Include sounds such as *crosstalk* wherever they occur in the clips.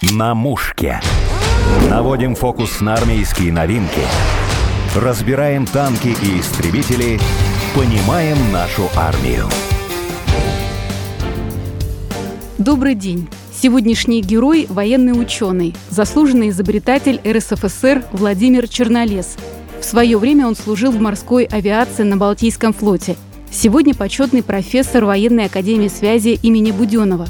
На мушке. Наводим фокус на армейские новинки. Разбираем танки и истребители. Понимаем нашу армию. Добрый день. Сегодняшний герой – военный ученый, заслуженный изобретатель РСФСР Владимир Чернолес. В свое время он служил в морской авиации на Балтийском флоте. Сегодня почетный профессор военной академии связи имени Буденова.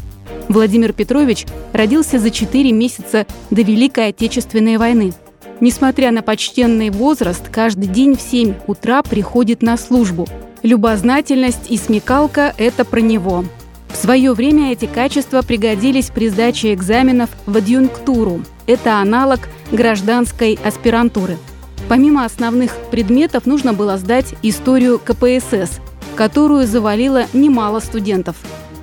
Владимир Петрович родился за 4 месяца до Великой Отечественной войны. Несмотря на почтенный возраст, каждый день в 7 утра приходит на службу. Любознательность и смекалка – это про него. В свое время эти качества пригодились при сдаче экзаменов в адъюнктуру. Это аналог гражданской аспирантуры. Помимо основных предметов нужно было сдать историю КПСС, которую завалило немало студентов.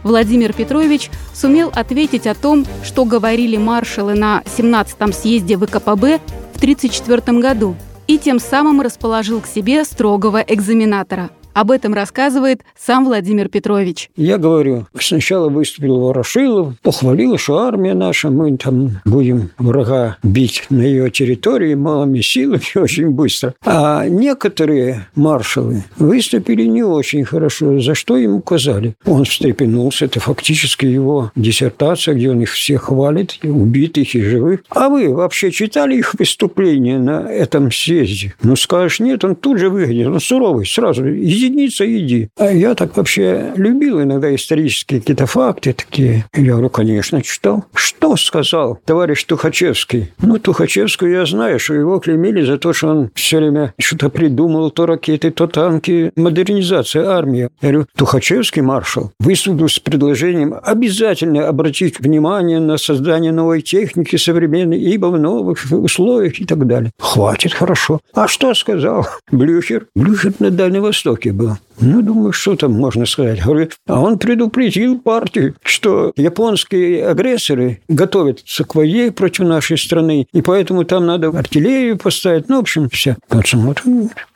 Владимир Петрович сумел ответить о том, что говорили маршалы на 17-м съезде ВКПБ в 1934 году, и тем самым расположил к себе строгого экзаменатора – об этом рассказывает сам Владимир Петрович. Я говорю, сначала выступил Ворошилов, похвалил, что армия наша, мы там будем врага бить на ее территории малыми силами *laughs* очень быстро. А некоторые маршалы выступили не очень хорошо, за что ему указали. Он встрепенулся, это фактически его диссертация, где он их всех хвалит, и убитых и живых. А вы вообще читали их выступления на этом съезде? Ну, скажешь, нет, он тут же выглядит, он суровый, сразу, иди единица, иди. А я так вообще любил иногда исторические какие-то факты такие. Я говорю, конечно, читал. Что сказал товарищ Тухачевский? Ну, Тухачевскую я знаю, что его клеймили за то, что он все время что-то придумал, то ракеты, то танки, модернизация армии. Я говорю, Тухачевский маршал выступил с предложением обязательно обратить внимание на создание новой техники современной, ибо в новых условиях и так далее. Хватит, хорошо. А что сказал Блюхер? Блюхер на Дальнем Востоке был. Ну, думаю, что там можно сказать. Говорю, а он предупредил партию, что японские агрессоры готовятся к войне против нашей страны, и поэтому там надо артиллерию поставить. Ну, в общем, все.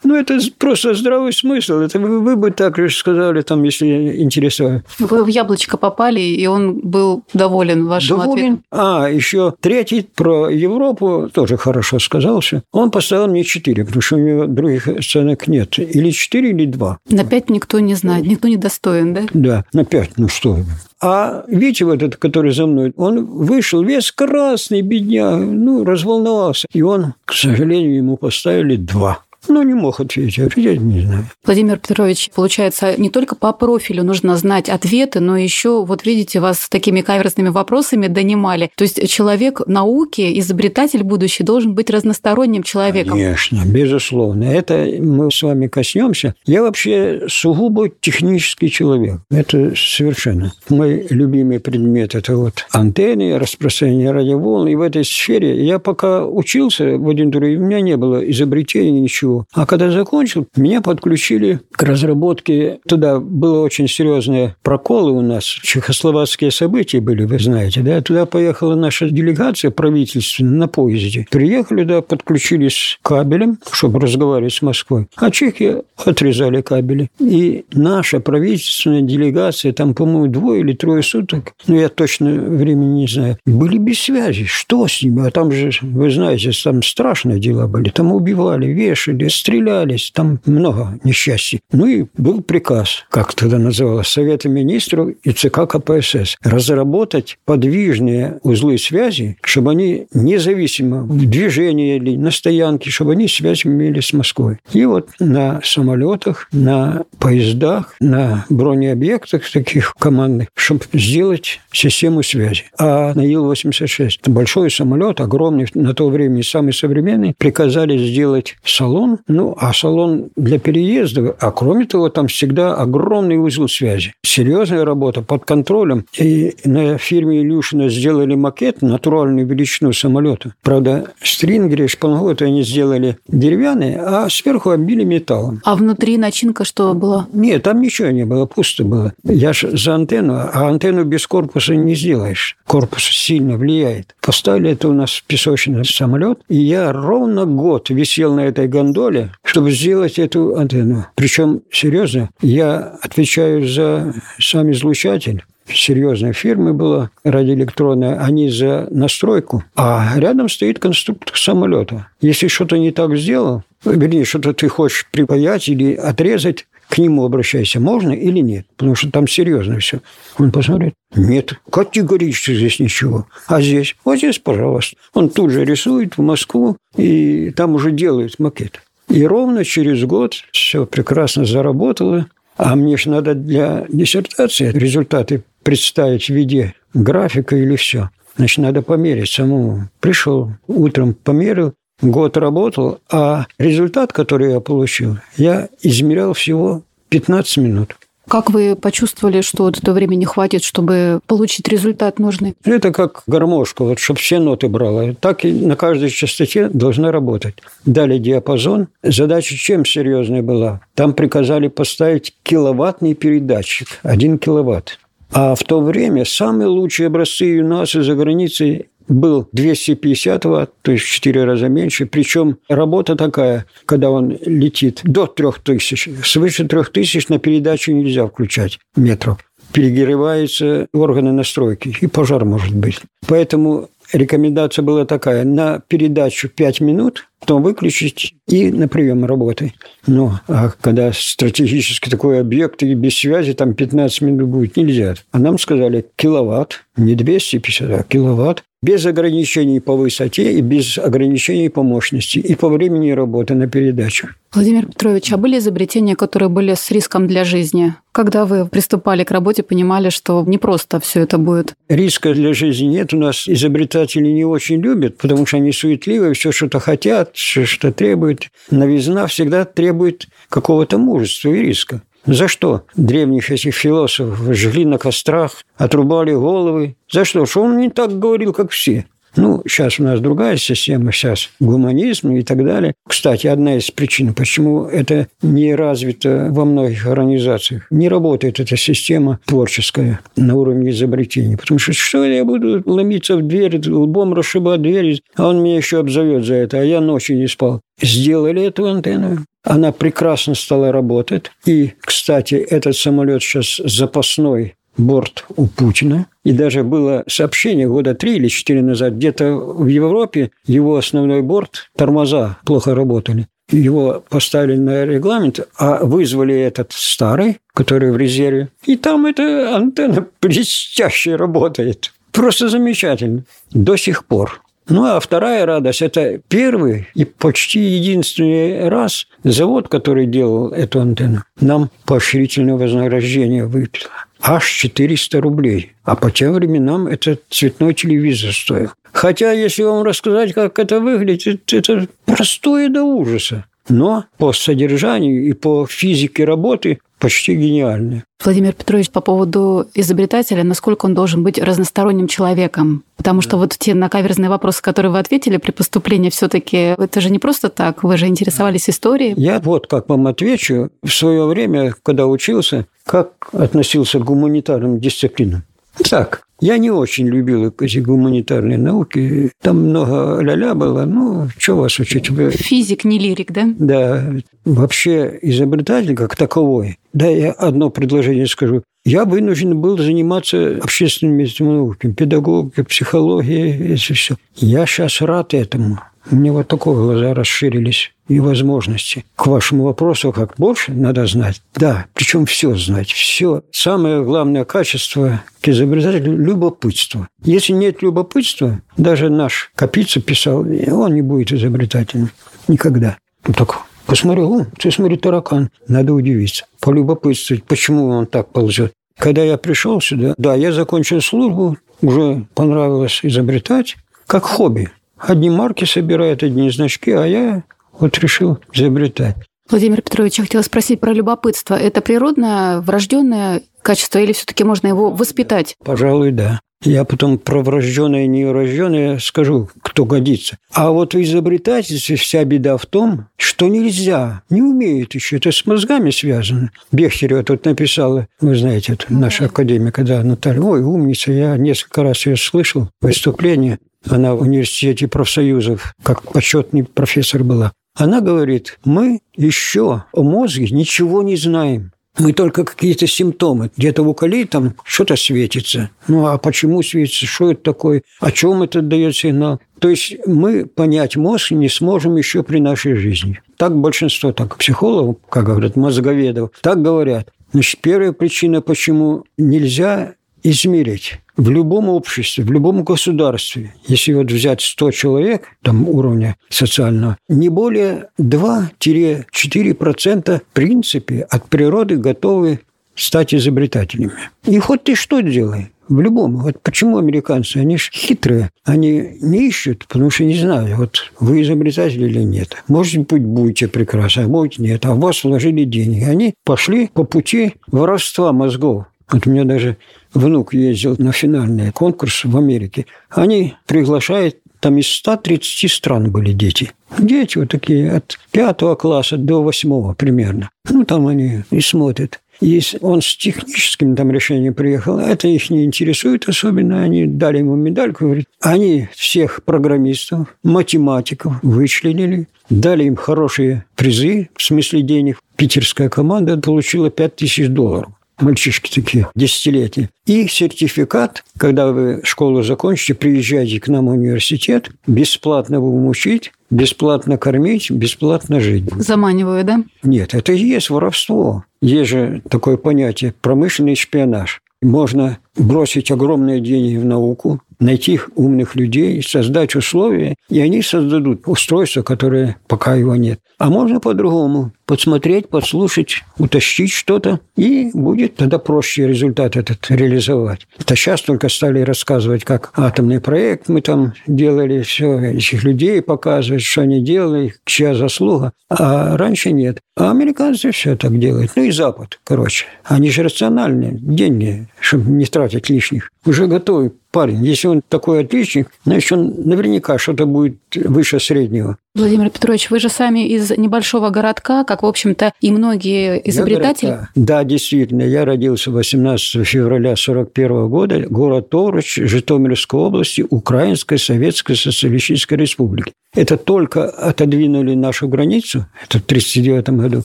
Ну, это просто здравый смысл. Это вы, вы бы так же сказали, там, если интересовало. Вы в яблочко попали, и он был доволен вашим доволен. ответом. А, еще третий про Европу тоже хорошо сказался. Он поставил мне четыре, потому что у него других оценок нет. Или четыре, или два. На пять никто не знает, никто не достоин, да? Да, на пять, ну что а Витя вот этот, который за мной, он вышел весь красный, бедняк, ну, разволновался. И он, к сожалению, ему поставили два. Ну, не мог ответить, ответить не знаю. Владимир Петрович, получается, не только по профилю нужно знать ответы, но еще, вот видите, вас с такими каверзными вопросами донимали. То есть человек науки, изобретатель будущий, должен быть разносторонним человеком. Конечно, безусловно. Это мы с вами коснемся. Я вообще сугубо технический человек. Это совершенно. Мой любимый предмет – это вот антенны, распространение радиоволн. И в этой сфере я пока учился в Адентуре, у меня не было изобретений, ничего ничего. А когда закончил, меня подключили к разработке. Туда было очень серьезные проколы у нас. Чехословацкие события были, вы знаете, да? Туда поехала наша делегация правительственная на поезде. Приехали, да, подключились кабелем, чтобы разговаривать с Москвой. А чехи отрезали кабели. И наша правительственная делегация, там, по-моему, двое или трое суток, ну, я точно времени не знаю, были без связи. Что с ними? А там же, вы знаете, там страшные дела были. Там убивали, вешали, стрелялись, там много несчастий. Ну и был приказ, как тогда называлось, Совета министров и ЦК КПСС, разработать подвижные узлы связи, чтобы они независимо в движении или на стоянке, чтобы они связь имели с Москвой. И вот на самолетах, на поездах, на бронеобъектах таких командных, чтобы сделать систему связи. А на Ил-86, это большой самолет, огромный, на то время самый современный, приказали сделать салон салон, ну, а салон для переезда, а кроме того, там всегда огромный узел связи. Серьезная работа под контролем. И на фирме Илюшина сделали макет, натуральную величину самолета. Правда, стрингеры, шпанготы они сделали деревянные, а сверху обили металлом. А внутри начинка что была? Нет, там ничего не было, пусто было. Я же за антенну, а антенну без корпуса не сделаешь. Корпус сильно влияет. Поставили это у нас песочный самолет, и я ровно год висел на этой гондоле доле, чтобы сделать эту антенну. Причем, серьезно, я отвечаю за сам излучатель, серьезная фирма была, радиоэлектронная, они за настройку, а рядом стоит конструктор самолета. Если что-то не так сделал, вернее, что-то ты хочешь припаять или отрезать, к нему обращайся, можно или нет, потому что там серьезно все. Он посмотрит, нет, категорически здесь ничего. А здесь, вот здесь, пожалуйста. Он тут же рисует в Москву, и там уже делают макет. И ровно через год все прекрасно заработало. А мне же надо для диссертации результаты представить в виде графика или все. Значит, надо померить самому. Пришел, утром померил, год работал, а результат, который я получил, я измерял всего 15 минут. Как вы почувствовали, что вот этого времени хватит, чтобы получить результат нужный? Это как гармошка, вот, чтобы все ноты брала. Так и на каждой частоте должна работать. Дали диапазон. Задача чем серьезная была? Там приказали поставить киловаттный передатчик. Один киловатт. А в то время самые лучшие образцы у нас и за границей был 250 ватт, то есть в 4 раза меньше. Причем работа такая, когда он летит до 3000. Свыше 3000 на передачу нельзя включать метров. Перегреваются органы настройки, и пожар может быть. Поэтому рекомендация была такая, на передачу 5 минут, потом выключить и на прием работы. Ну, а когда стратегически такой объект и без связи, там 15 минут будет, нельзя. А нам сказали киловатт, не 250, а киловатт, без ограничений по высоте и без ограничений по мощности и по времени работы на передачу. Владимир Петрович, а были изобретения, которые были с риском для жизни? Когда вы приступали к работе, понимали, что не просто все это будет? Риска для жизни нет. У нас изобретатели не очень любят, потому что они суетливые, все что-то хотят, что требуют. Новизна всегда требует какого-то мужества и риска. За что древних этих философов жгли на кострах, отрубали головы? За что? Что он не так говорил, как все. Ну, сейчас у нас другая система, сейчас гуманизм и так далее. Кстати, одна из причин, почему это не развито во многих организациях. Не работает эта система творческая на уровне изобретений. Потому что что я буду ломиться в дверь, лбом расшибать дверь, а он меня еще обзовет за это, а я ночью не спал. Сделали эту антенну. Она прекрасно стала работать. И, кстати, этот самолет сейчас запасной борт у Путина. И даже было сообщение года три или четыре назад, где-то в Европе его основной борт, тормоза плохо работали. Его поставили на регламент, а вызвали этот старый, который в резерве. И там эта антенна *laughs* блестяще работает. Просто замечательно. До сих пор. Ну, а вторая радость – это первый и почти единственный раз завод, который делал эту антенну, нам поощрительное вознаграждение выпил. Аж 400 рублей. А по тем временам это цветной телевизор стоил. Хотя, если вам рассказать, как это выглядит, это простое до ужаса. Но по содержанию и по физике работы почти гениальные. Владимир Петрович, по поводу изобретателя, насколько он должен быть разносторонним человеком? Потому что вот те накаверзные вопросы, которые вы ответили при поступлении, все таки это же не просто так, вы же интересовались историей. Я вот как вам отвечу. В свое время, когда учился, как относился к гуманитарным дисциплинам? Так, я не очень любил эти гуманитарные науки. Там много ля-ля было. Ну, что вас учить? Физик, не лирик, да? Да. Вообще изобретатель как таковой. Да, я одно предложение скажу. Я вынужден был заниматься общественными науками, педагогикой, психологией, это все. Я сейчас рад этому. У меня вот такие глаза расширились и возможности. К вашему вопросу, как больше надо знать. Да, причем все знать. Все. Самое главное качество к изобретателю – любопытство. Если нет любопытства, даже наш Капица писал, он не будет изобретателем. Никогда. Он так посмотрел, ты смотри, таракан. Надо удивиться. Полюбопытствовать, почему он так ползет. Когда я пришел сюда, да, я закончил службу, уже понравилось изобретать, как хобби. Одни марки собирают, одни значки, а я вот решил изобретать. Владимир Петрович, я хотела спросить про любопытство. Это природное, врожденное качество или все-таки можно его воспитать? Пожалуй, да. Я потом про врожденное и неурожденное скажу, кто годится. А вот в изобретательстве вся беда в том, что нельзя, не умеют еще. Это с мозгами связано. Бехтерева тут написала, вы знаете, это наша академика, да, Наталья. Ой, умница, я несколько раз ее слышал, выступление. Она в университете профсоюзов, как почетный профессор была. Она говорит, мы еще о мозге ничего не знаем. Мы только какие-то симптомы. Где-то в укали там что-то светится. Ну, а почему светится? Что это такое? О чем это дает сигнал? То есть мы понять мозг не сможем еще при нашей жизни. Так большинство так психологов, как говорят, мозговедов, так говорят. Значит, первая причина, почему нельзя измерить в любом обществе, в любом государстве, если вот взять 100 человек там уровня социального, не более 2-4% в принципе от природы готовы стать изобретателями. И хоть ты что делай, в любом. Вот почему американцы, они же хитрые. Они не ищут, потому что не знают, вот вы изобретатель или нет. Может быть, будете прекрасны, а может нет. А в вас вложили деньги. Они пошли по пути воровства мозгов. Вот у меня даже внук ездил на финальный конкурс в Америке. Они приглашают там из 130 стран были дети. Дети вот такие от пятого класса до восьмого примерно. Ну, там они и смотрят. Если он с техническим там решением приехал, это их не интересует особенно. Они дали ему медальку, говорит, они всех программистов, математиков вычленили, дали им хорошие призы, в смысле денег. Питерская команда получила 5000 долларов мальчишки такие, десятилетия. И сертификат, когда вы школу закончите, приезжайте к нам в университет, бесплатно будем учить, бесплатно кормить, бесплатно жить. Заманиваю, да? Нет, это и есть воровство. Есть же такое понятие промышленный шпионаж. Можно бросить огромные деньги в науку, найти умных людей, создать условия, и они создадут устройство, которое пока его нет. А можно по-другому подсмотреть, подслушать, утащить что-то, и будет тогда проще результат этот реализовать. Это сейчас только стали рассказывать, как атомный проект мы там делали, все, этих людей показывать, что они делали, чья заслуга. А раньше нет. А американцы все так делают. Ну и Запад, короче. Они же рациональные, деньги, чтобы не тратить лишних. Уже готовы парень. Если он такой отличник, значит, он наверняка что-то будет выше среднего. Владимир Петрович, вы же сами из небольшого городка, как, в общем-то, и многие изобретатели. Я да, действительно. Я родился 18 февраля 1941 года, город Товрич, Житомирской области, Украинской Советской Социалистической Республики. Это только отодвинули нашу границу, это в 1939 году,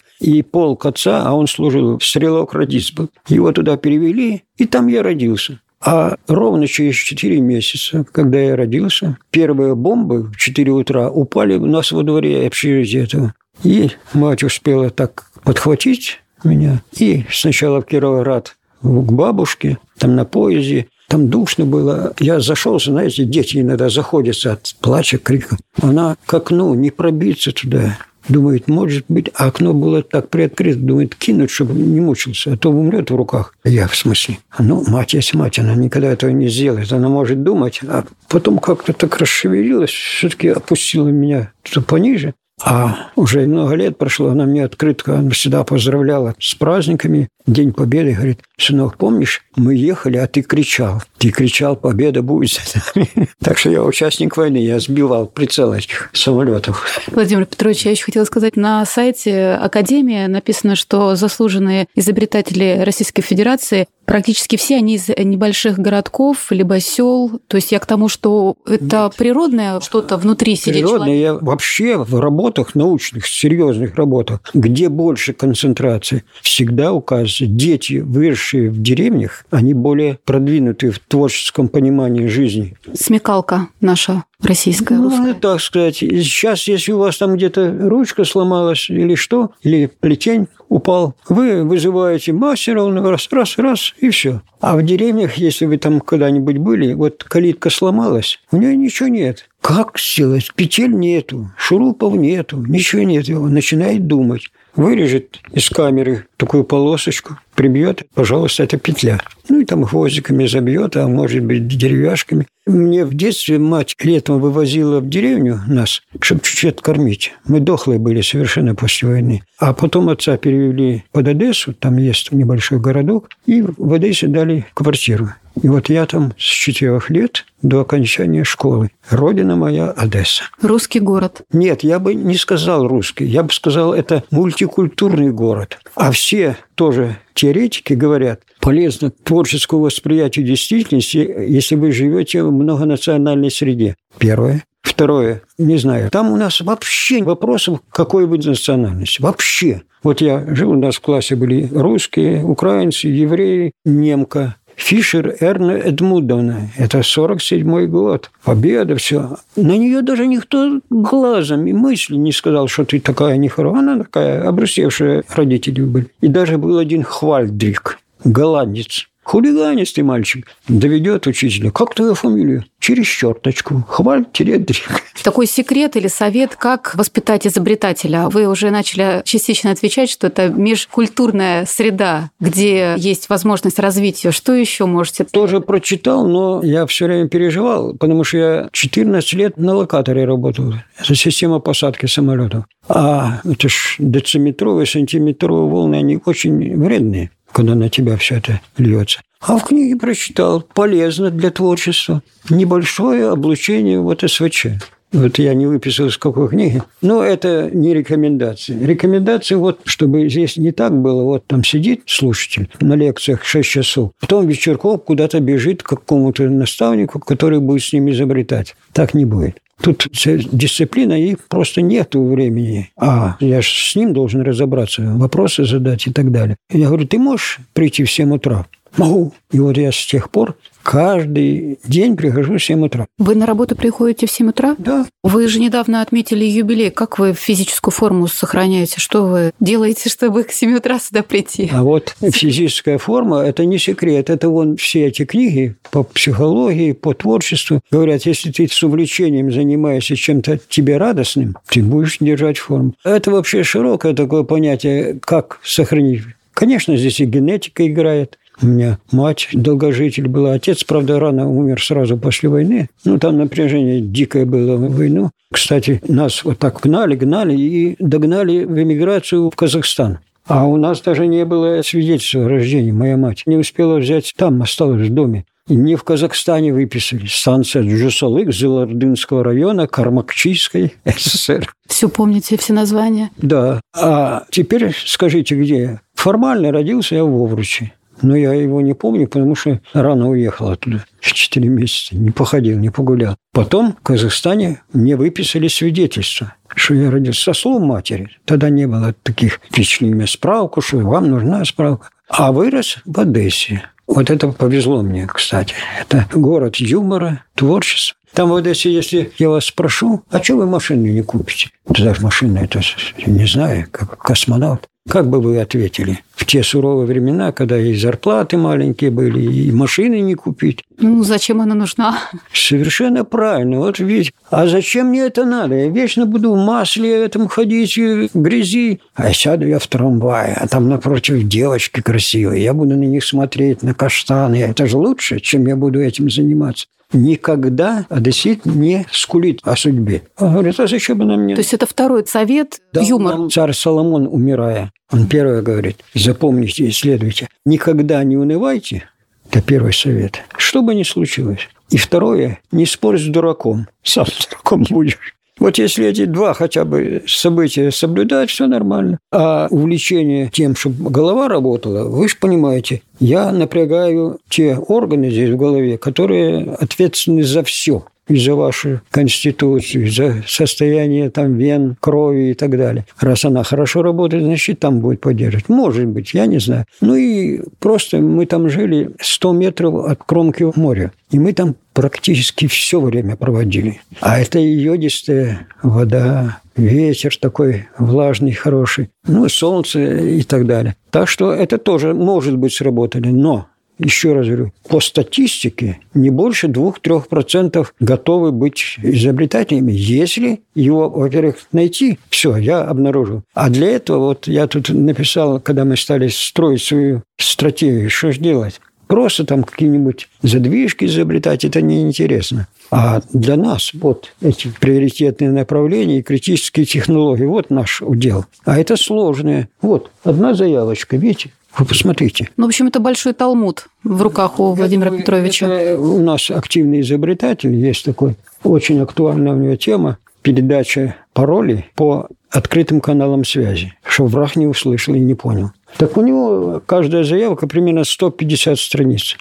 и полк отца, а он служил в стрелок радист был. Его туда перевели, и там я родился. А ровно через 4 месяца, когда я родился, первые бомбы в 4 утра упали у нас во дворе общежития. И мать успела так подхватить меня. И сначала в Кировоград к бабушке, там на поезде, там душно было. Я зашел, знаете, дети иногда заходятся от плача, крика. Она к окну, не пробиться туда. Думает, может быть, а окно было так приоткрыто, думает, кинуть, чтобы не мучился, а то умрет в руках. Я в смысле. Ну, мать есть мать, она никогда этого не сделает. Она может думать, а потом как-то так расшевелилась, все-таки опустила меня пониже. А уже много лет прошло, она мне открытка она всегда поздравляла с праздниками. День Победы, говорит, сынок, помнишь, мы ехали, а ты кричал. Ты кричал, победа будет. *laughs* Так что я участник войны, я сбивал прицел этих самолетов. Владимир Петрович, я еще хотела сказать, на сайте Академии написано, что заслуженные изобретатели Российской Федерации практически все они из небольших городков, либо сел. То есть я к тому, что это Нет. природное что-то внутри сидит Природное. Человек. Я вообще в работах научных, серьезных работах, где больше концентрации, всегда указывается, дети, выросшие в деревнях, они более продвинуты в творческом понимании жизни. Смекалка наша российская, ну, русская. так сказать. Сейчас, если у вас там где-то ручка сломалась или что, или плетень упал, вы вызываете мастера, он раз, раз, раз, и все. А в деревнях, если вы там когда-нибудь были, вот калитка сломалась, у нее ничего нет. Как сделать? Петель нету, шурупов нету, ничего нет. Он начинает думать вырежет из камеры такую полосочку, прибьет, пожалуйста, это петля. Ну и там гвоздиками забьет, а может быть деревяшками. Мне в детстве мать летом вывозила в деревню нас, чтобы чуть-чуть кормить. Мы дохлые были совершенно после войны. А потом отца перевели под Одессу, там есть небольшой городок, и в Одессе дали квартиру. И вот я там с четырех лет до окончания школы. Родина моя Одесса. Русский город? Нет, я бы не сказал русский. Я бы сказал, это мультикультурный город. А все тоже теоретики говорят, полезно творческому восприятию действительности, если вы живете в многонациональной среде. Первое. Второе, не знаю, там у нас вообще вопросов, какой вы национальности. Вообще. Вот я жил, у нас в классе были русские, украинцы, евреи, немка. Фишер Эрна Эдмудовна. Это 47-й год. Победа, все. На нее даже никто глазом и мысли не сказал, что ты такая нехорошая. Она такая обрусевшая родители были. И даже был один Хвальдрик, голландец. Хулиганистый мальчик доведет учителя. Как твою фамилию? Через черточку. Хваль дрик. Такой секрет или совет, как воспитать изобретателя? Вы уже начали частично отвечать, что это межкультурная среда, где есть возможность развития. Что еще можете? Тоже прочитал, но я все время переживал, потому что я 14 лет на локаторе работал. Это система посадки самолетов. А это ж дециметровые, сантиметровые волны, они очень вредные когда на тебя все это льется. А в книге прочитал, полезно для творчества. Небольшое облучение вот СВЧ. Вот я не выписал какой книги. Но это не рекомендации. Рекомендации вот, чтобы здесь не так было. Вот там сидит слушатель на лекциях 6 часов. Потом вечерком куда-то бежит к какому-то наставнику, который будет с ним изобретать. Так не будет. Тут дисциплина, и просто нет времени. А я же с ним должен разобраться, вопросы задать и так далее. Я говорю, ты можешь прийти в 7 утра? Могу. И вот я с тех пор каждый день прихожу в 7 утра. Вы на работу приходите в 7 утра? Да. Вы же недавно отметили юбилей. Как вы физическую форму сохраняете? Что вы делаете, чтобы к 7 утра сюда прийти? А вот физическая форма – это не секрет. Это вон все эти книги по психологии, по творчеству. Говорят, если ты с увлечением занимаешься чем-то тебе радостным, ты будешь держать форму. Это вообще широкое такое понятие, как сохранить. Конечно, здесь и генетика играет – у меня мать долгожитель была. Отец, правда, рано умер сразу после войны. Ну, там напряжение дикое было в войну. Кстати, нас вот так гнали, гнали и догнали в эмиграцию в Казахстан. А у нас даже не было свидетельства о рождении. Моя мать не успела взять там, осталась в доме. И мне в Казахстане выписали. Станция Джусалык Зылардынского района Кармакчийской *laughs* СССР. Все помните, все названия? Да. А теперь скажите, где я? Формально родился я в Овруче. Но я его не помню, потому что рано уехал оттуда. 4 месяца. Не походил, не погулял. Потом в Казахстане мне выписали свидетельство, что я родился со словом матери. Тогда не было таких «пришли мне справку», что вам нужна справка. А вырос в Одессе. Вот это повезло мне, кстати. Это город юмора, творчества. Там в Одессе, если я вас спрошу, а что вы машину не купите? Тогда машина, это, не знаю, как космонавт. Как бы вы ответили в те суровые времена, когда и зарплаты маленькие были, и машины не купить? Ну, зачем она нужна? Совершенно правильно. Вот ведь, а зачем мне это надо? Я вечно буду в масле этом ходить, в грязи. А сяду я в трамвай, а там напротив девочки красивые. Я буду на них смотреть, на каштаны. Это же лучше, чем я буду этим заниматься никогда одессит не скулит о судьбе. Он говорит, а зачем бы нам не... То есть это второй совет, да, юмор. Царь Соломон, умирая, он первый говорит, запомните, исследуйте, никогда не унывайте, это первый совет, что бы ни случилось. И второе, не спорь с дураком, сам дураком будешь. Вот если эти два хотя бы события соблюдать, все нормально. А увлечение тем, чтобы голова работала, вы же понимаете, я напрягаю те органы здесь в голове, которые ответственны за все и за вашу конституцию, за состояние там вен, крови и так далее. Раз она хорошо работает, значит, там будет поддерживать. Может быть, я не знаю. Ну и просто мы там жили 100 метров от кромки моря. И мы там практически все время проводили. А это йодистая вода, ветер такой влажный, хороший, ну, солнце и так далее. Так что это тоже может быть сработали. Но еще раз говорю, по статистике не больше 2-3% готовы быть изобретателями, если его, во-первых, найти, все, я обнаружил. А для этого вот я тут написал, когда мы стали строить свою стратегию, что же делать? Просто там какие-нибудь задвижки изобретать, это неинтересно. А для нас вот эти приоритетные направления и критические технологии, вот наш удел. А это сложное. Вот одна заявочка, видите, вы посмотрите. Ну, в общем, это большой талмуд в руках у Владимира это, Петровича. У нас активный изобретатель, есть такой, очень актуальная у него тема, передача паролей по открытым каналам связи, чтобы враг не услышал и не понял. Так у него каждая заявка примерно 150 страниц.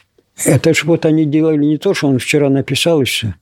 Это же вот они делали не то, что он вчера написал и все.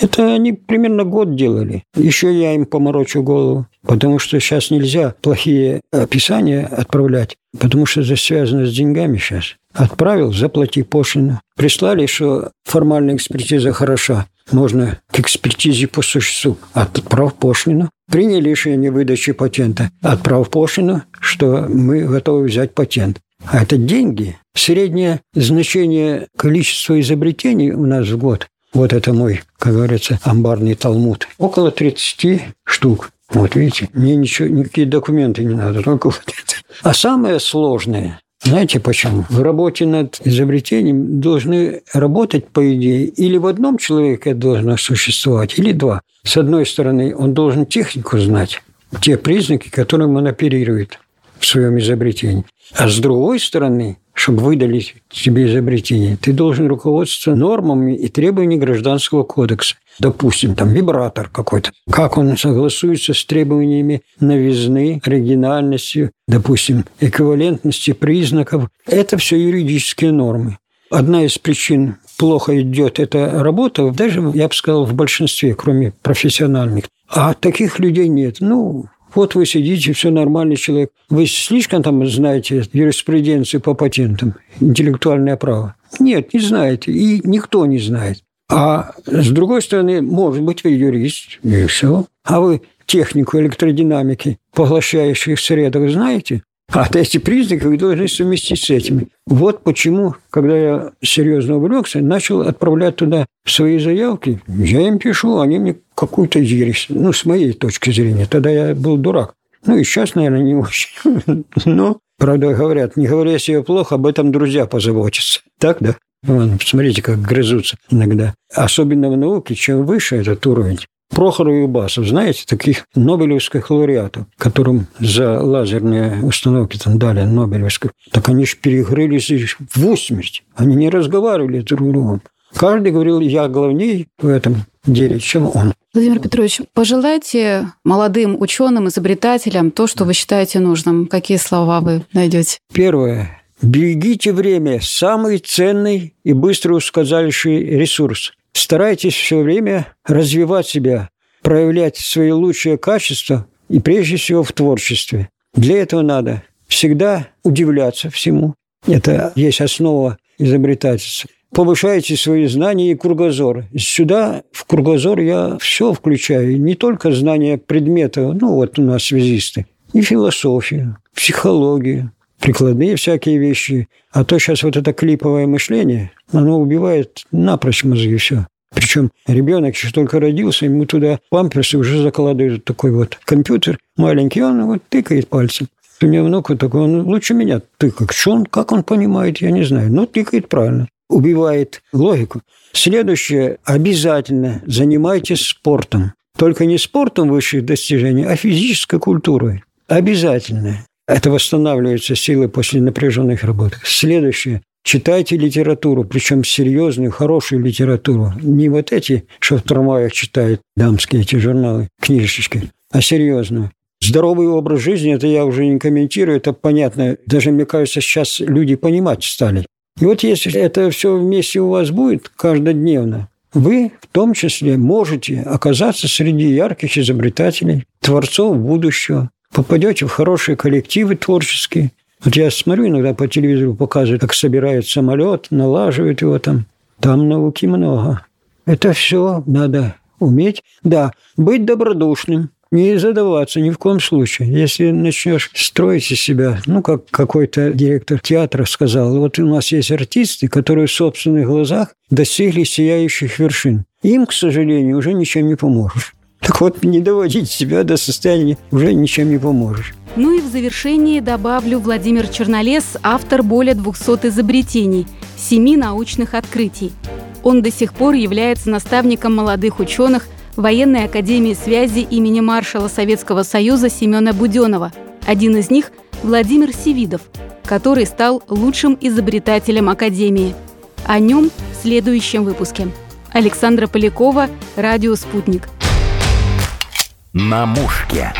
Это они примерно год делали. Еще я им поморочу голову. Потому что сейчас нельзя плохие описания отправлять, потому что это связано с деньгами сейчас. Отправил, заплати пошлину. Прислали, что формальная экспертиза хороша. Можно к экспертизе по существу. Отправь пошлину. Приняли решение выдачи патента. Отправь пошлину, что мы готовы взять патент. А это деньги. Среднее значение количества изобретений у нас в год вот это мой, как говорится, амбарный талмуд. Около 30 штук. Вот видите, мне ничего, никакие документы не надо, только вот это. А самое сложное, знаете почему? В работе над изобретением должны работать, по идее, или в одном человеке должно существовать, или два. С одной стороны, он должен технику знать, те признаки, которым он оперирует в своем изобретении. А с другой стороны, чтобы выдали тебе изобретение, ты должен руководствоваться нормами и требованиями Гражданского кодекса. Допустим, там вибратор какой-то. Как он согласуется с требованиями новизны, оригинальности, допустим, эквивалентности признаков. Это все юридические нормы. Одна из причин плохо идет эта работа, даже, я бы сказал, в большинстве, кроме профессиональных. А таких людей нет. Ну, вот вы сидите, все нормальный человек. Вы слишком там знаете юриспруденцию по патентам, интеллектуальное право? Нет, не знаете. И никто не знает. А с другой стороны, может быть, вы юрист, и все. А вы технику электродинамики поглощающих средов знаете? А эти признаки вы должны совместить с этими. Вот почему, когда я серьезно увлекся, начал отправлять туда свои заявки. Я им пишу, они мне какую-то ересь. Ну, с моей точки зрения. Тогда я был дурак. Ну, и сейчас, наверное, не очень. *laughs* Но, правда, говорят, не говоря себе плохо, об этом друзья позаботятся. Так, да? Вон, посмотрите, как грызутся иногда. Особенно в науке, чем выше этот уровень, Прохор и Юбасов, знаете, таких нобелевских лауреатов, которым за лазерные установки там дали Нобелевскую, так они же перегрылись в усмерть. Они не разговаривали друг с другом. Каждый говорил, я главнее в этом деле, чем он. Владимир Петрович, пожелайте молодым ученым, изобретателям то, что вы считаете нужным. Какие слова вы найдете? Первое. Берегите время – самый ценный и быстро ускользающий ресурс. Старайтесь все время развивать себя, проявлять свои лучшие качества и прежде всего в творчестве. Для этого надо всегда удивляться всему. Это есть основа изобретательства. Повышайте свои знания и кругозор. Сюда, в кругозор, я все включаю. Не только знания предмета, ну вот у нас связисты, и философию, психологию, прикладные всякие вещи. А то сейчас вот это клиповое мышление, оно убивает напрочь мозги все. Причем ребенок еще только родился, ему туда памперсы уже закладывают такой вот компьютер маленький, он вот тыкает пальцем. У меня внук такой, он лучше меня тыкает. Что он, как он понимает, я не знаю, но тыкает правильно. Убивает логику. Следующее, обязательно занимайтесь спортом. Только не спортом высших достижений, а физической культурой. Обязательно. Это восстанавливаются силы после напряженных работ. Следующее. Читайте литературу, причем серьезную, хорошую литературу. Не вот эти, что в трамваях читают дамские эти журналы, книжечки, а серьезную. Здоровый образ жизни, это я уже не комментирую, это понятно. Даже, мне кажется, сейчас люди понимать стали. И вот если это все вместе у вас будет каждодневно, вы в том числе можете оказаться среди ярких изобретателей, творцов будущего попадете в хорошие коллективы творческие. Вот я смотрю иногда по телевизору, показывают, как собирают самолет, налаживают его там. Там науки много. Это все надо уметь. Да, быть добродушным, не задаваться ни в коем случае. Если начнешь строить из себя, ну, как какой-то директор театра сказал, вот у нас есть артисты, которые в собственных глазах достигли сияющих вершин. Им, к сожалению, уже ничем не поможешь. Так вот, не доводить себя до состояния уже ничем не поможешь. Ну и в завершении добавлю Владимир Чернолес, автор более 200 изобретений, семи научных открытий. Он до сих пор является наставником молодых ученых Военной академии связи имени маршала Советского Союза Семена Буденова. Один из них – Владимир Севидов, который стал лучшим изобретателем Академии. О нем в следующем выпуске. Александра Полякова, Радио «Спутник». На мушке.